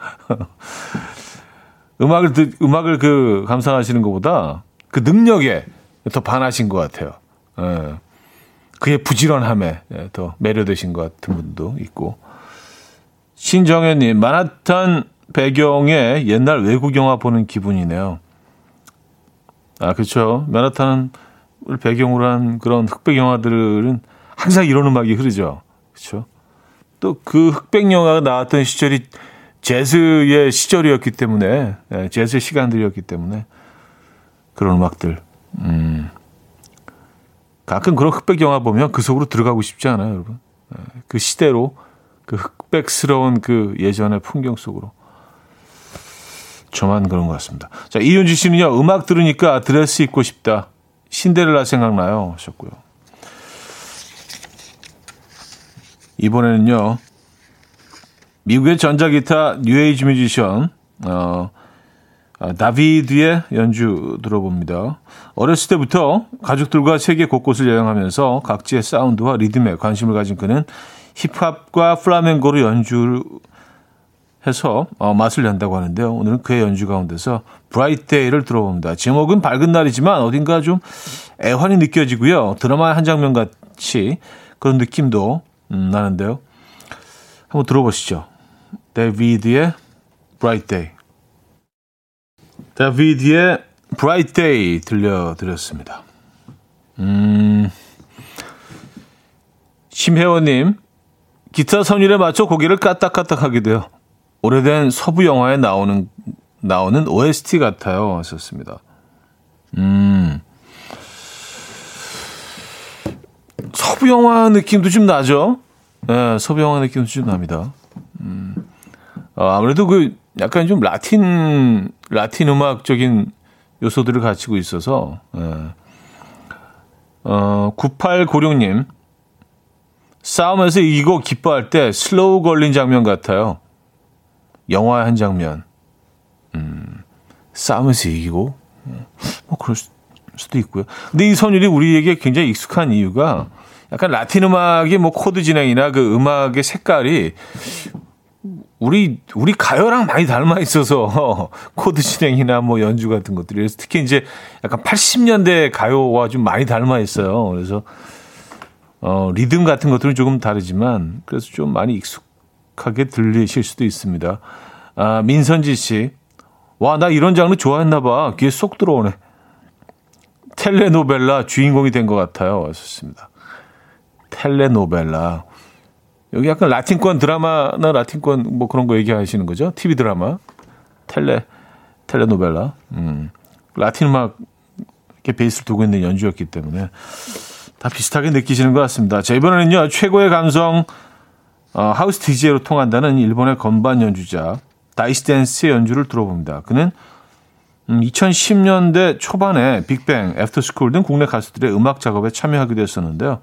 음악을 듣, 음악을 그 감상하시는 것보다 그 능력에 더 반하신 것 같아요. 예. 그의 부지런함에 예, 더 매료되신 것 같은 분도 있고. 신정현님, 마나탄 배경의 옛날 외국 영화 보는 기분이네요. 아, 그렇죠. 마나탄을 배경으로 한 그런 흑백 영화들은 항상 이런 음악이 흐르죠. 그렇죠. 또 그 흑백 영화가 나왔던 시절이 재즈의 시절이었기 때문에 예, 재즈의 시간들이었기 때문에 그런 음악들. 음. 가끔 그런 흑백 영화 보면 그 속으로 들어가고 싶지 않아요, 여러분. 예, 그 시대로 그 흑백스러운 그 예전의 풍경 속으로. 저만 그런 것 같습니다. 자, 이윤주 씨는요, 음악 들으니까 드레스 입고 싶다. 신데렐라 생각나요. 하셨고요. 이번에는요, 미국의 전자기타 뉴에이지 뮤지션, 어, 아, 다비드의 연주 들어봅니다. 어렸을 때부터 가족들과 세계 곳곳을 여행하면서 각지의 사운드와 리듬에 관심을 가진 그는 힙합과 플라멩고로 연주를 해서 어, 맛을 낸다고 하는데요. 오늘은 그의 연주 가운데서 Bright Day를 들어봅니다. 제목은 밝은 날이지만 어딘가 좀 애환이 느껴지고요. 드라마의 한 장면 같이 그런 느낌도 음, 나는데요. 한번 들어보시죠. 데비드의 Bright Day. 데비드의 Bright Day 들려드렸습니다. 음, 심혜원님, 기타 선율에 맞춰 고개를 까딱까딱 하게 돼요. 오래된 서부 영화에 나오는 나오는 OST 같아요. 하셨습니다. 음. 서부 영화 느낌도 좀 나죠? 네, 서부 영화 느낌도 좀 납니다. 음. 어, 아무래도 그 약간 좀 라틴 라틴 음악적인 요소들을 갖추고 있어서 예. 어, 9896님 싸움에서 이기고 기뻐할 때 slow 걸린 장면 같아요. 영화의 한 장면. 음, 싸움에서 이기고, 뭐, 그럴 수도 있고요. 근데 이 선율이 우리에게 굉장히 익숙한 이유가 약간 라틴 음악의 뭐 코드 진행이나 그 음악의 색깔이 우리 우리 가요랑 많이 닮아 있어서 코드 진행이나 뭐 연주 같은 것들이 그래서 특히 이제 약간 80년대 가요와 좀 많이 닮아 있어요. 그래서 어 리듬 같은 것들은 조금 다르지만 그래서 좀 많이 익숙하게 들리실 수도 있습니다. 아 민선지 씨, 와 나 이런 장르 좋아했나 봐. 귀에 쏙 들어오네. 텔레노벨라 주인공이 된 것 같아요. 좋습니다. 텔레노벨라. 여기 약간 라틴권 드라마나 라틴권 뭐 그런 거 얘기하시는 거죠? TV 드라마, 텔레, 텔레노벨라. 음. 라틴 음악 이렇게 베이스를 두고 있는 연주였기 때문에 다 비슷하게 느끼시는 것 같습니다. 자, 이번에는요, 최고의 감성, 어, 하우스 DJ로 통한다는 일본의 건반 연주자, 다이시 댄스의 연주를 들어봅니다. 그는 음, 2010년대 초반에 빅뱅, 애프터스쿨 등 국내 가수들의 음악 작업에 참여하기도 했었는데요.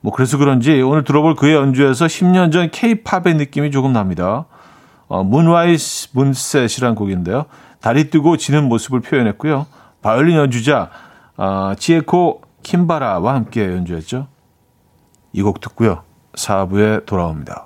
뭐 그래서 그런지 오늘 들어볼 그의 연주에서 10년 전 K-pop의 느낌이 조금 납니다. 어, Moonrise Moonset이란 곡인데요. 다리 뜨고 지는 모습을 표현했고요. 바이올린 연주자 어, 지에코 킴바라와 함께 연주했죠. 이 곡 듣고요. 4부에 돌아옵니다.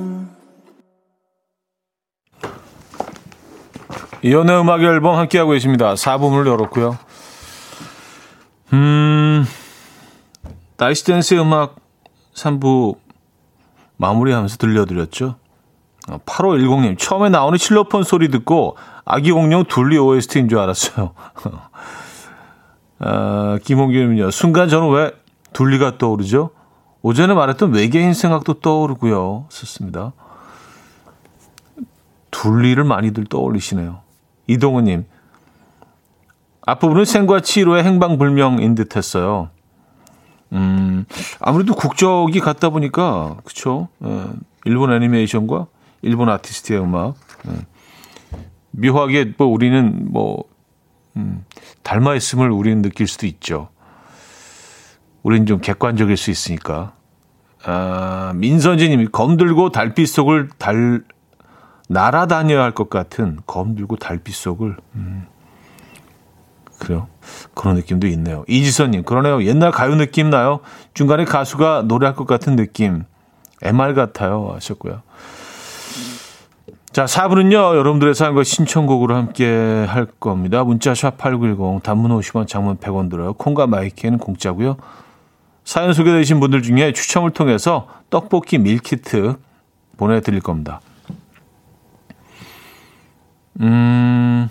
이현우의 음악 앨범 함께하고 계십니다. 4부 문을 열었고요. 음, 다이시 댄스 음악 3부 마무리하면서 들려드렸죠. 8510님, 어, 처음에 나오는 실로폰 소리 듣고 아기 공룡 둘리 OST인 줄 알았어요. 아, 김홍규님은요, 순간 저는 왜 둘리가 떠오르죠? 오전에 말했던 외계인 생각도 떠오르고요. 썼습니다. 둘리를 많이들 떠올리시네요. 이동우님, 앞부분은 생과 치로의 행방불명인 듯 했어요. 음, 아무래도 국적이 같다 보니까, 그쵸? 예, 일본 애니메이션과 일본 아티스트의 음악. 예. 묘하게 뭐 우리는 뭐, 음, 닮아 있음을 우리는 느낄 수도 있죠. 우리는 좀 객관적일 수 있으니까. 아, 민선지님이 검 들고 달빛 속을 달, 날아다녀야 할 것 같은 검 들고 달빛 속을 음. 그래요. 그런 느낌도 있네요. 이지선님, 그러네요. 옛날 가요 느낌 나요. 중간에 가수가 노래할 것 같은 느낌. MR 같아요. 하셨고요. 자, 4부는요, 여러분들의 사연과 신청곡으로 함께 할 겁니다. 문자 샵 8910, 단문 50원, 장문 100원 들어요. 콩과 마이키는 공짜고요. 사연 소개되신 분들 중에 추첨을 통해서 떡볶이 밀키트 보내드릴 겁니다. 음,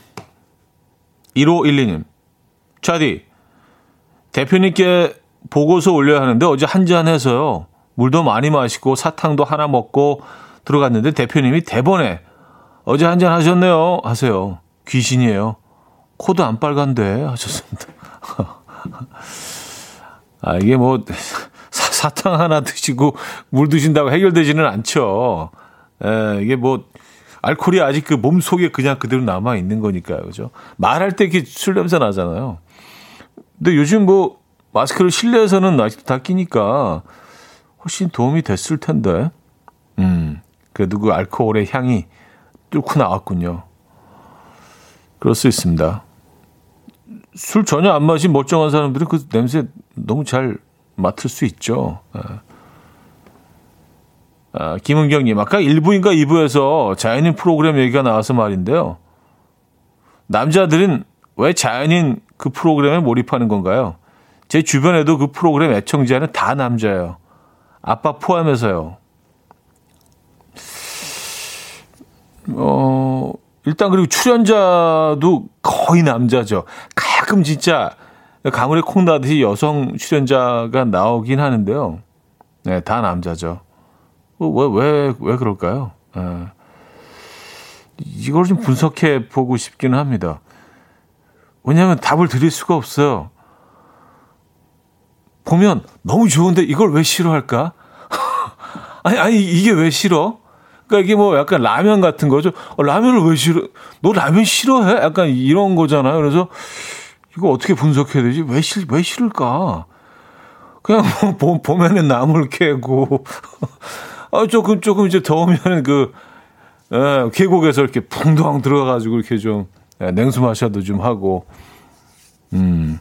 1512님. 차디, 대표님께 보고서 올려야 하는데 어제 한잔 해서요. 물도 많이 마시고 사탕도 하나 먹고 들어갔는데 대표님이 대본에 어제 한잔 하셨네요. 하세요. 귀신이에요. 코도 안 빨간데 하셨습니다. 아, 이게 뭐 사, 사탕 하나 드시고 물 드신다고 해결되지는 않죠. 에, 이게 뭐 알코올이 아직 그 몸 속에 그냥 그대로 남아 있는 거니까요. 그죠? 말할 때 이렇게 술 냄새 나잖아요. 근데 요즘 뭐 마스크를 실내에서는 아직도 다 끼니까 훨씬 도움이 됐을 텐데. 음. 그래도 그 알코올의 향이 뚫고 나왔군요. 그럴 수 있습니다. 술 전혀 안 마신 멀쩡한 사람들은 그 냄새 너무 잘 맡을 수 있죠. 예. 아, 김은경님, 아까 1부인가 2부에서 자연인 프로그램 얘기가 나와서 말인데요. 남자들은 왜 자연인 그 프로그램에 몰입하는 건가요? 제 주변에도 그 프로그램 애청자는 다 남자예요. 아빠 포함해서요. 어, 일단 그리고 출연자도 거의 남자죠. 가끔 진짜 가물에 콩 나듯이 여성 출연자가 나오긴 하는데요. 네, 다 남자죠. 왜, 왜, 왜 그럴까요? 예. 이걸 좀 분석해 보고 싶기는 합니다. 왜냐하면 답을 드릴 수가 없어요. 보면 너무 좋은데 이걸 왜 싫어할까? 아니, 아니, 이게 왜 싫어? 그러니까 이게 뭐 약간 라면 같은 거죠. 어, 라면을 왜 싫어? 너 라면 싫어해? 약간 이런 거잖아요. 그래서 이거 어떻게 분석해야 되지? 왜 싫, 왜 싫을까? 그냥 뭐 봄에는 나물 캐고, 아, 조금, 조금 이제 더우면 그, 예, 계곡에서 이렇게 풍덩 들어가가지고 이렇게 좀, 예, 냉수 마셔도 좀 하고, 음,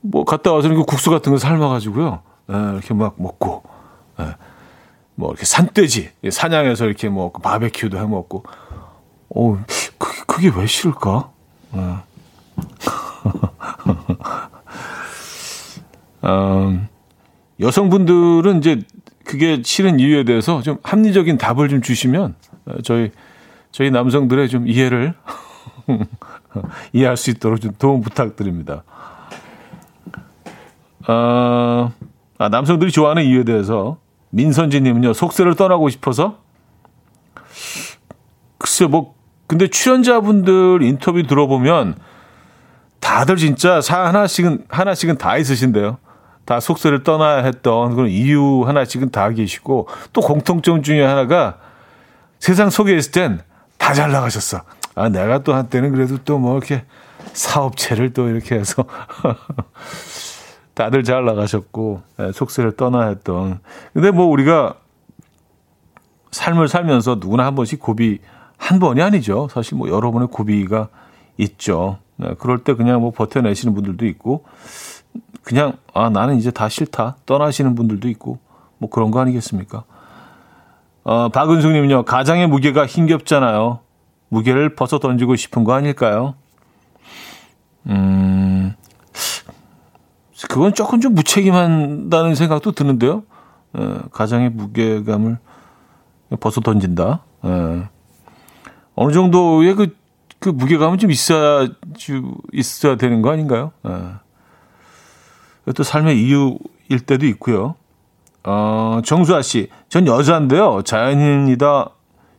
뭐 갔다 와서 그 국수 같은 거 삶아가지고요. 예, 이렇게 막 먹고, 예, 뭐 이렇게 산돼지, 사냥해서 이렇게 뭐 바베큐도 해 먹고, 어, 그게, 그게 왜 싫을까? 예. 음, 여성분들은 이제 그게 싫은 이유에 대해서 좀 합리적인 답을 좀 주시면 어, 저희 저희 남성들의 좀 이해를 이해할 수 있도록 좀 도움 부탁드립니다. 어, 아, 남성들이 좋아하는 이유에 대해서 민선지님은요 속세를 떠나고 싶어서 글쎄 뭐 근데 출연자분들 인터뷰 들어보면 다들 진짜 사 하나씩은 하나씩은 다 있으신데요. 다 속세를 떠나야 했던 그런 이유 하나씩은 다 계시고 또 공통점 중에 하나가 세상 속에 있을 땐 다 잘 나가셨어. 아 내가 또 한때는 그래도 또 뭐 이렇게 사업체를 또 이렇게 해서 다들 잘 나가셨고 예, 속세를 떠나야 했던. 근데 뭐 우리가 삶을 살면서 누구나 한 번씩 고비 한 번이 아니죠. 사실 뭐 여러 번의 고비가 있죠. 네, 그럴 때 그냥 뭐 버텨내시는 분들도 있고 그냥 아 나는 이제 다 싫다 떠나시는 분들도 있고 뭐 그런 거 아니겠습니까? 어, 박은숙님은요 가장의 무게가 힘겹잖아요. 무게를 벗어 던지고 싶은 거 아닐까요? 음, 그건 조금 좀 무책임한다는 생각도 드는데요. 에, 어, 가장의 무게감을 벗어 던진다. 에, 어. 어느 정도의 그, 그 무게감은 좀 있어야, 있어야 되는 거 아닌가요? 에. 어. 또 삶의 이유일 때도 있고요. 어, 정수아 씨, 전 여자인데요. 자연인이다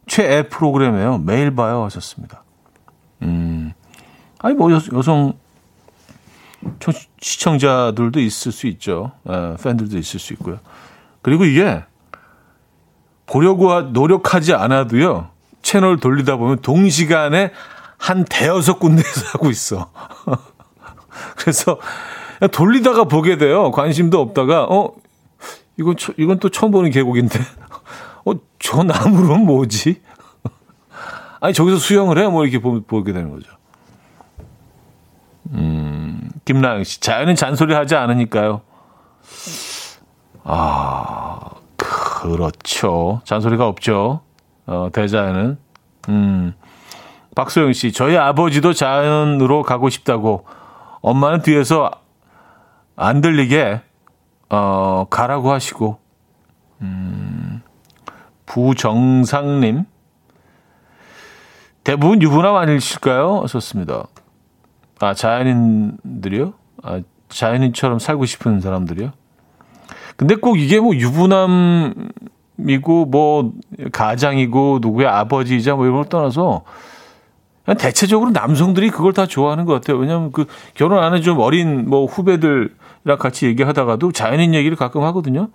최애 프로그램이에요. 매일 봐요 하셨습니다. 음, 아니 뭐 여, 성 시청자들도 있을 수 있죠. 에, 팬들도 있을 수 있고요. 그리고 이게 보려고 노력하지 않아도요. 채널 돌리다 보면 동시간에 한 대여섯 군데에서 하고 있어. 그래서 돌리다가 보게 돼요. 관심도 없다가 어 이건 이건 또 처음 보는 계곡인데 어 저 나무는 뭐지? 아니 저기서 수영을 해? 뭐 이렇게 보, 보게 되는 거죠. 음 김나영 씨 자연은 잔소리 하지 않으니까요. 아 그렇죠. 잔소리가 없죠. 어 대자연은 음 박소영 씨 저희 아버지도 자연으로 가고 싶다고 엄마는 뒤에서 안 들리게 어, 가라고 하시고 음, 부정상님 대부분 유부남 아니실까요? 썼습니다. 아 자연인들이요? 아, 자연인처럼 살고 싶은 사람들이요? 근데 꼭 이게 뭐 유부남이고 뭐 가장이고 누구의 아버지이자 뭐 이런 걸 떠나서 대체적으로 남성들이 그걸 다 좋아하는 것 같아요. 왜냐하면 그 결혼 안 해 좀 어린 뭐 후배들이 랑 같이 얘기하다가도 자연인 얘기를 가끔 하거든요.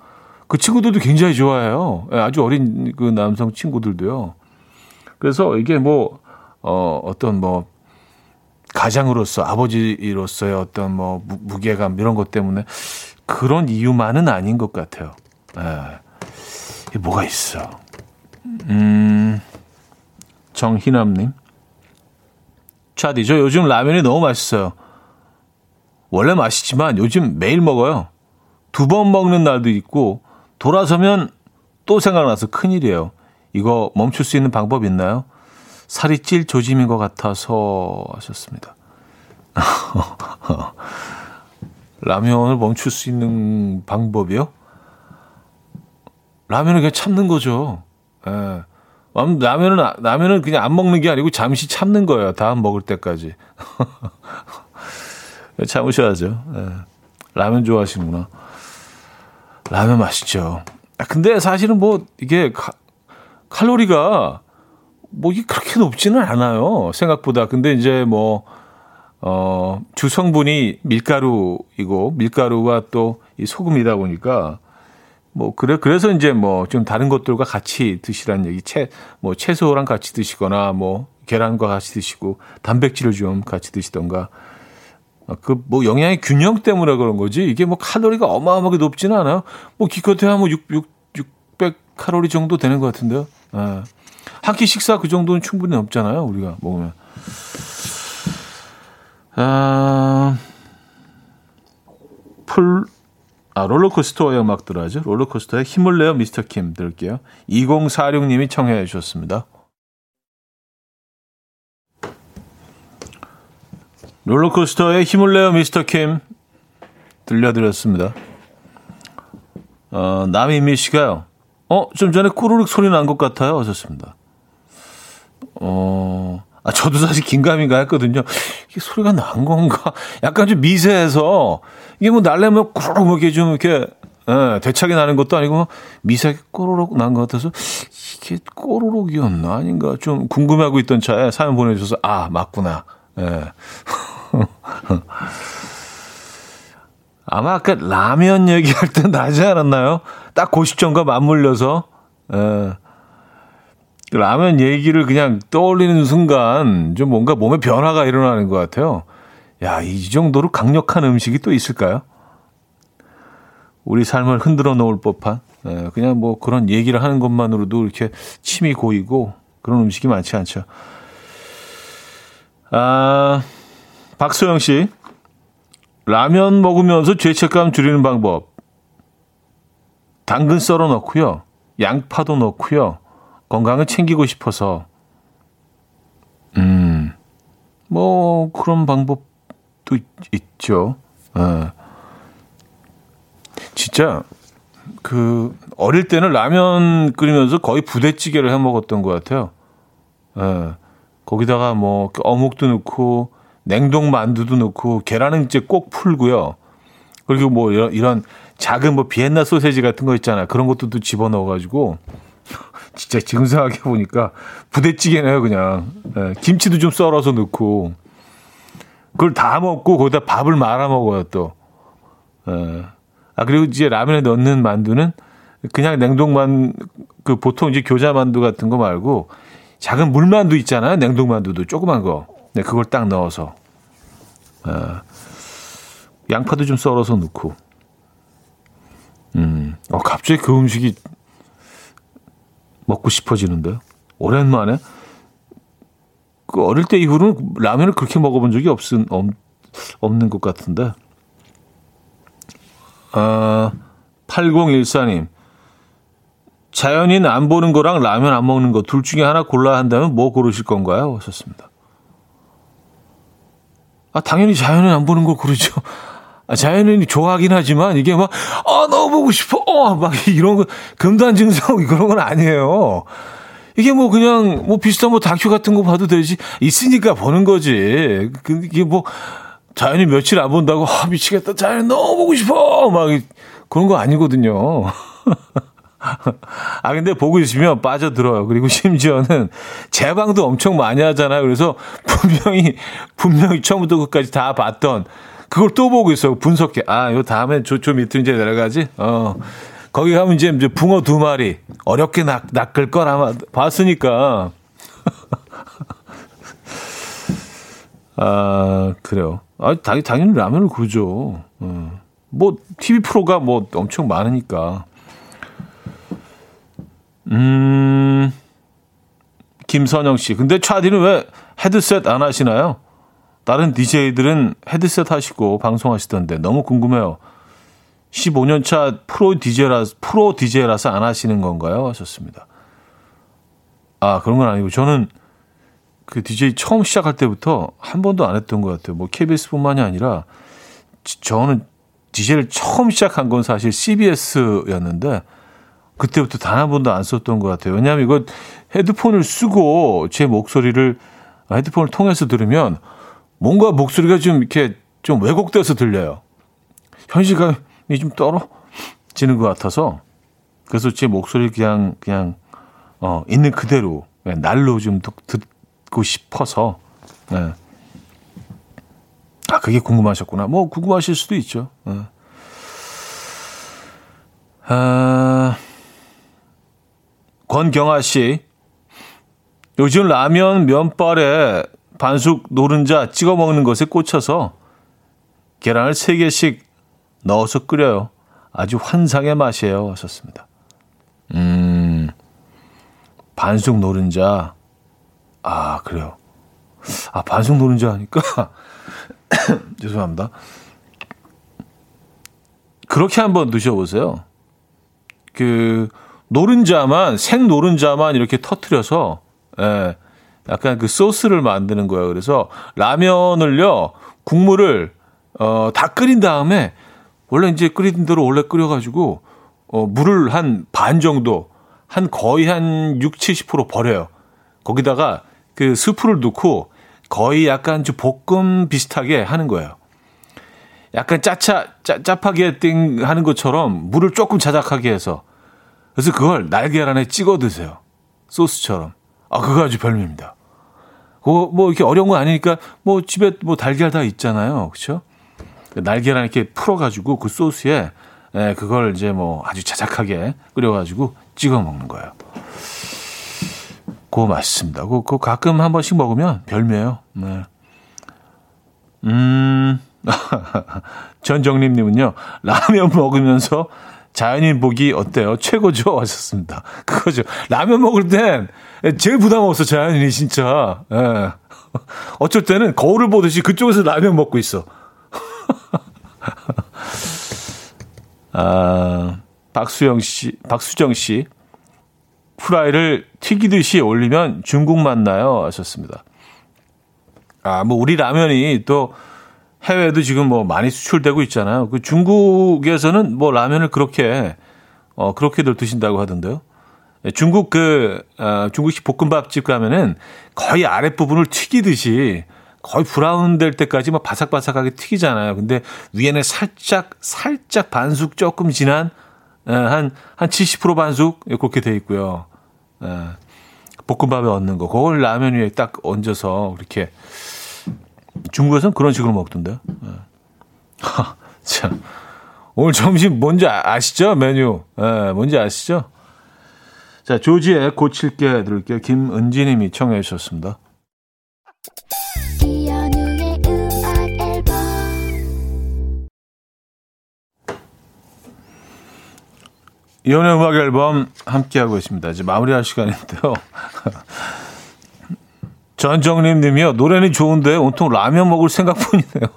그 친구들도 굉장히 좋아해요. 예, 아주 어린 그 남성 친구들도요. 그래서 이게 뭐, 어, 어떤 뭐, 가장으로서, 아버지로서의 어떤 뭐, 무, 게감 이런 것 때문에 그런 이유만은 아닌 것 같아요. 예. 뭐가 있어. 음, 정희남님. 차디, 저 요즘 라면이 너무 맛있어요. 원래 맛있지만 요즘 매일 먹어요. 두 번 먹는 날도 있고 돌아서면 또 생각나서 큰일이에요. 이거 멈출 수 있는 방법 있나요? 살이 찔 조짐인 것 같아서 하셨습니다. 라면을 멈출 수 있는 방법이요? 라면을 그냥 참는 거죠. 예. 라면은, 라면은 그냥 안 먹는 게 아니고 잠시 참는 거예요. 다음 먹을 때까지. 참으셔야죠. 네. 라면 좋아하시는구나. 라면 맛있죠. 아, 근데 사실은 뭐, 이게 카, 칼로리가 뭐 이게 그렇게 높지는 않아요. 생각보다. 근데 이제 뭐, 어, 주성분이 밀가루이고, 밀가루와 또 이 소금이다 보니까 뭐 그래 그래서 이제 뭐 좀 다른 것들과 같이 드시라는 얘기 채 뭐 채소랑 같이 드시거나 뭐 계란과 같이 드시고 단백질을 좀 같이 드시던가 그 뭐 영양의 균형 때문에 그런 거지 이게 뭐 칼로리가 어마어마하게 높지는 않아요. 뭐 기껏해야 뭐 6, 6, 600 칼로리 정도 되는 것 같은데요. 예. 한끼 식사 그 정도는 충분히 넘잖아요. 우리가 먹으면. 아, 풀, 아, 롤러코스터의 음악 들어야죠. 롤러코스터의 힘을 내요 미스터 킴 들을게요. 2046님이 청해 주셨습니다. 롤러코스터의 힘을 내요 미스터 킴 들려드렸습니다. 어, 남인미 씨가요. 어, 좀 전에 꾸르륵 소리 난 것 같아요. 하셨습니다. 어, 아, 저도 사실 긴가민가 했거든요. 이게 소리가 난 건가? 약간 좀 미세해서, 이게 뭐 날래면 꾸르륵 이렇게 좀 이렇게, 예, 대차게 나는 것도 아니고, 미세하게 꼬르륵 난 것 같아서, 이게 꼬르륵이었나? 아닌가? 좀 궁금해하고 있던 차에 사연 보내주셔서, 아, 맞구나. 예. 아마 아까 라면 얘기할 때 나지 않았나요? 딱그 시점과 맞물려서, 예. 라면 얘기를 그냥 떠올리는 순간 좀 뭔가 몸에 변화가 일어나는 것 같아요. 야, 이 정도로 강력한 음식이 또 있을까요? 우리 삶을 흔들어 놓을 법한, 예, 그냥 뭐 그런 얘기를 하는 것만으로도 이렇게 침이 고이고 그런 음식이 많지 않죠. 아, 박소영 씨. 라면 먹으면서 죄책감 줄이는 방법. 당근 썰어 넣고요. 양파도 넣고요. 건강을 챙기고 싶어서, 음, 뭐, 그런 방법도 있, 죠 예. 진짜, 그, 어릴 때는 라면 끓이면서 거의 부대찌개를 해 먹었던 것 같아요. 예. 거기다가 뭐, 어묵도 넣고, 냉동 만두도 넣고, 계란은 이제 꼭 풀고요. 그리고 뭐, 이런, 작은 뭐, 비엔나 소세지 같은 거 있잖아요. 그런 것도 또 집어 넣어가지고, 진짜 지금 생각해 보니까 부대찌개네요, 그냥. 예, 김치도 좀 썰어서 넣고. 그걸 다 먹고 거기다 밥을 말아 먹어요, 또. 예. 아, 그리고 이제 라면에 넣는 만두는 그냥 냉동만, 그 보통 이제 교자 만두 같은 거 말고 작은 물만두 있잖아요, 냉동 만두도 조그만 거. 네, 그걸 딱 넣어서. 예. 양파도 좀 썰어서 넣고. 음, 어, 갑자기 그 음식이 먹고 싶어지는데요. 오랜만에 그 어릴 때 이후로는 라면을 그렇게 먹어본 적이 없은 없, 없는 것 같은데. 아, 8014님. 자연인 안 보는 거랑 라면 안 먹는 거 둘 중에 하나 골라야 한다면 뭐 고르실 건가요? 하셨습니다. 아, 당연히 자연인 안 보는 걸 고르죠. 아, 자연인이 좋아하긴 하지만 이게 막, 아, 너무 보고 싶어. 어, 막 이런 거, 금단 증상 그런 건 아니에요. 이게 뭐 그냥 뭐 비슷한 뭐 다큐 같은 거 봐도 되지. 있으니까 보는 거지. 그, 이게 뭐 자연이 며칠 안 본다고, 아, 미치겠다. 자연 너무 보고 싶어. 막 그런 거 아니거든요. 아, 근데 보고 있으면 빠져들어요. 그리고 심지어는 재방도 엄청 많이 하잖아요. 그래서 분명히, 분명히 처음부터 끝까지 다 봤던 그걸 또 보고 있어. 분석해. 아, 요 다음엔 저, 저 밑으로 이제 내려가지? 어. 거기 가면 이제, 붕어 두 마리. 어렵게 낚, 낚을 걸 아마 봤으니까. 아, 그래요. 아, 당, 당연히 라면을 고르죠. 어. 뭐, TV 프로가 뭐 엄청 많으니까. 음, 김선영 씨. 근데 차디는 왜 헤드셋 안 하시나요? 다른 DJ들은 헤드셋 하시고 방송하시던데 너무 궁금해요. 15년 차 프로 DJ라 프로 DJ라서 안 하시는 건가요? 하셨습니다. 아, 그런 건 아니고 저는 그 DJ 처음 시작할 때부터 한 번도 안 했던 것 같아요. 뭐 KBS뿐만이 아니라 저는 DJ를 처음 시작한 건 사실 CBS였는데 그때부터 단 한 번도 안 썼던 것 같아요. 왜냐하면 이거 헤드폰을 쓰고 제 목소리를 헤드폰을 통해서 들으면 뭔가 목소리가 좀 이렇게 좀 왜곡돼서 들려요. 현실감이 좀 떨어지는 것 같아서 그래서 제 목소리 그냥 그냥 어 있는 그대로 날로 좀 듣고 싶어서 네. 아 그게 궁금하셨구나. 뭐 궁금하실 수도 있죠. 네. 아, 권경아 씨. 요즘 라면 면발에 반숙 노른자 찍어 먹는 것에 꽂혀서 계란을 3개씩 넣어서 끓여요. 아주 환상의 맛이에요. 하셨습니다. 음, 반숙 노른자. 아, 그래요. 아, 반숙 노른자 하니까. 죄송합니다. 그렇게 한번 드셔보세요. 그, 노른자만, 생 노른자만 이렇게 터트려서, 예, 약간 그 소스를 만드는 거예요. 그래서 라면을요, 국물을, 어, 다 끓인 다음에, 원래 이제 끓인 대로 원래 끓여가지고, 어, 물을 한 반 정도, 한 거의 한 6, 70% 버려요. 거기다가 그 스프를 넣고 거의 약간 좀 볶음 비슷하게 하는 거예요. 약간 짜차, 짜, 짜파게 띵 하는 것처럼 물을 조금 자작하게 해서. 그래서 그걸 날계란에 찍어 드세요. 소스처럼. 아, 그거 아주 별미입니다. 그거 뭐 이렇게 어려운 거 아니니까 뭐 집에 뭐 달걀 다 있잖아요. 그쵸? 날계란 이렇게 풀어가지고 그 소스에 예, 그걸 이제 뭐 아주 자작하게 끓여가지고 찍어 먹는 거예요. 그거 맛있습니다. 그거, 그거 가끔 한 번씩 먹으면 별미예요. 네. 음, 전정림님은요, 라면 먹으면서 자연인 보기 어때요? 최고죠? 하셨습니다. 그거죠. 라면 먹을 땐 제일 부담 없어, 자연인이 진짜. 예. 어쩔 때는 거울을 보듯이 그쪽에서 라면 먹고 있어. 아, 박수영 씨, 박수정 씨. 프라이를 튀기듯이 올리면 중국 맛나요? 하셨습니다. 아, 뭐, 우리 라면이 또 해외에도 지금 뭐 많이 수출되고 있잖아요. 그 중국에서는 뭐 라면을 그렇게, 어, 그렇게들 드신다고 하던데요. 예, 중국 그, 어, 중국식 볶음밥집 가면은 거의 아랫부분을 튀기듯이 거의 브라운 될 때까지 막 바삭바삭하게 튀기잖아요. 근데 위에는 살짝, 살짝 반숙 조금 진한 예, 한, 한 70% 반숙, 그렇게 돼 있고요. 예, 볶음밥에 얹는 거. 그걸 라면 위에 딱 얹어서, 이렇게. 중국에서는 그런 식으로 먹던데요. 예. 참. 오늘 점심 뭔지 아, 시죠 메뉴. 예, 뭔지 아시죠? 자, 조지의 고칠게 들을게요. 김은지님이 청해 주셨습니다. 이혼의 음악 앨범 함께하고 있습니다. 이제 마무리할 시간인데요. 전정림 님이요. 노래는 좋은데 온통 라면 먹을 생각뿐이네요.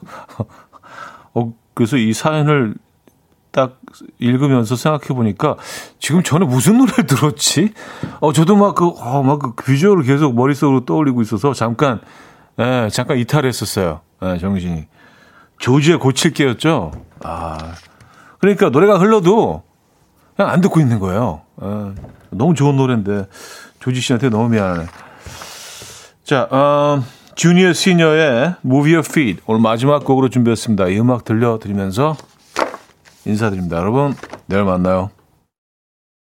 어, 그래서 이 사연을 딱 읽으면서 생각해 보니까 지금 저는 무슨 노래를 들었지? 어, 저도 막 그, 어, 막그 비주얼을 계속 머릿속으로 떠올리고 있어서 잠깐, 예, 잠깐 이탈했었어요. 예, 정신이. 조지의 고칠게였죠? 아. 그러니까 노래가 흘러도 그냥 안 듣고 있는 거예요. 어, 너무 좋은 노래인데 조지 씨한테 너무 미안하네. 자, 어, 주니어 시니어의 Move Your Feet 오늘 마지막 곡으로 준비했습니다. 이 음악 들려드리면서 인사드립니다. 여러분 내일 만나요.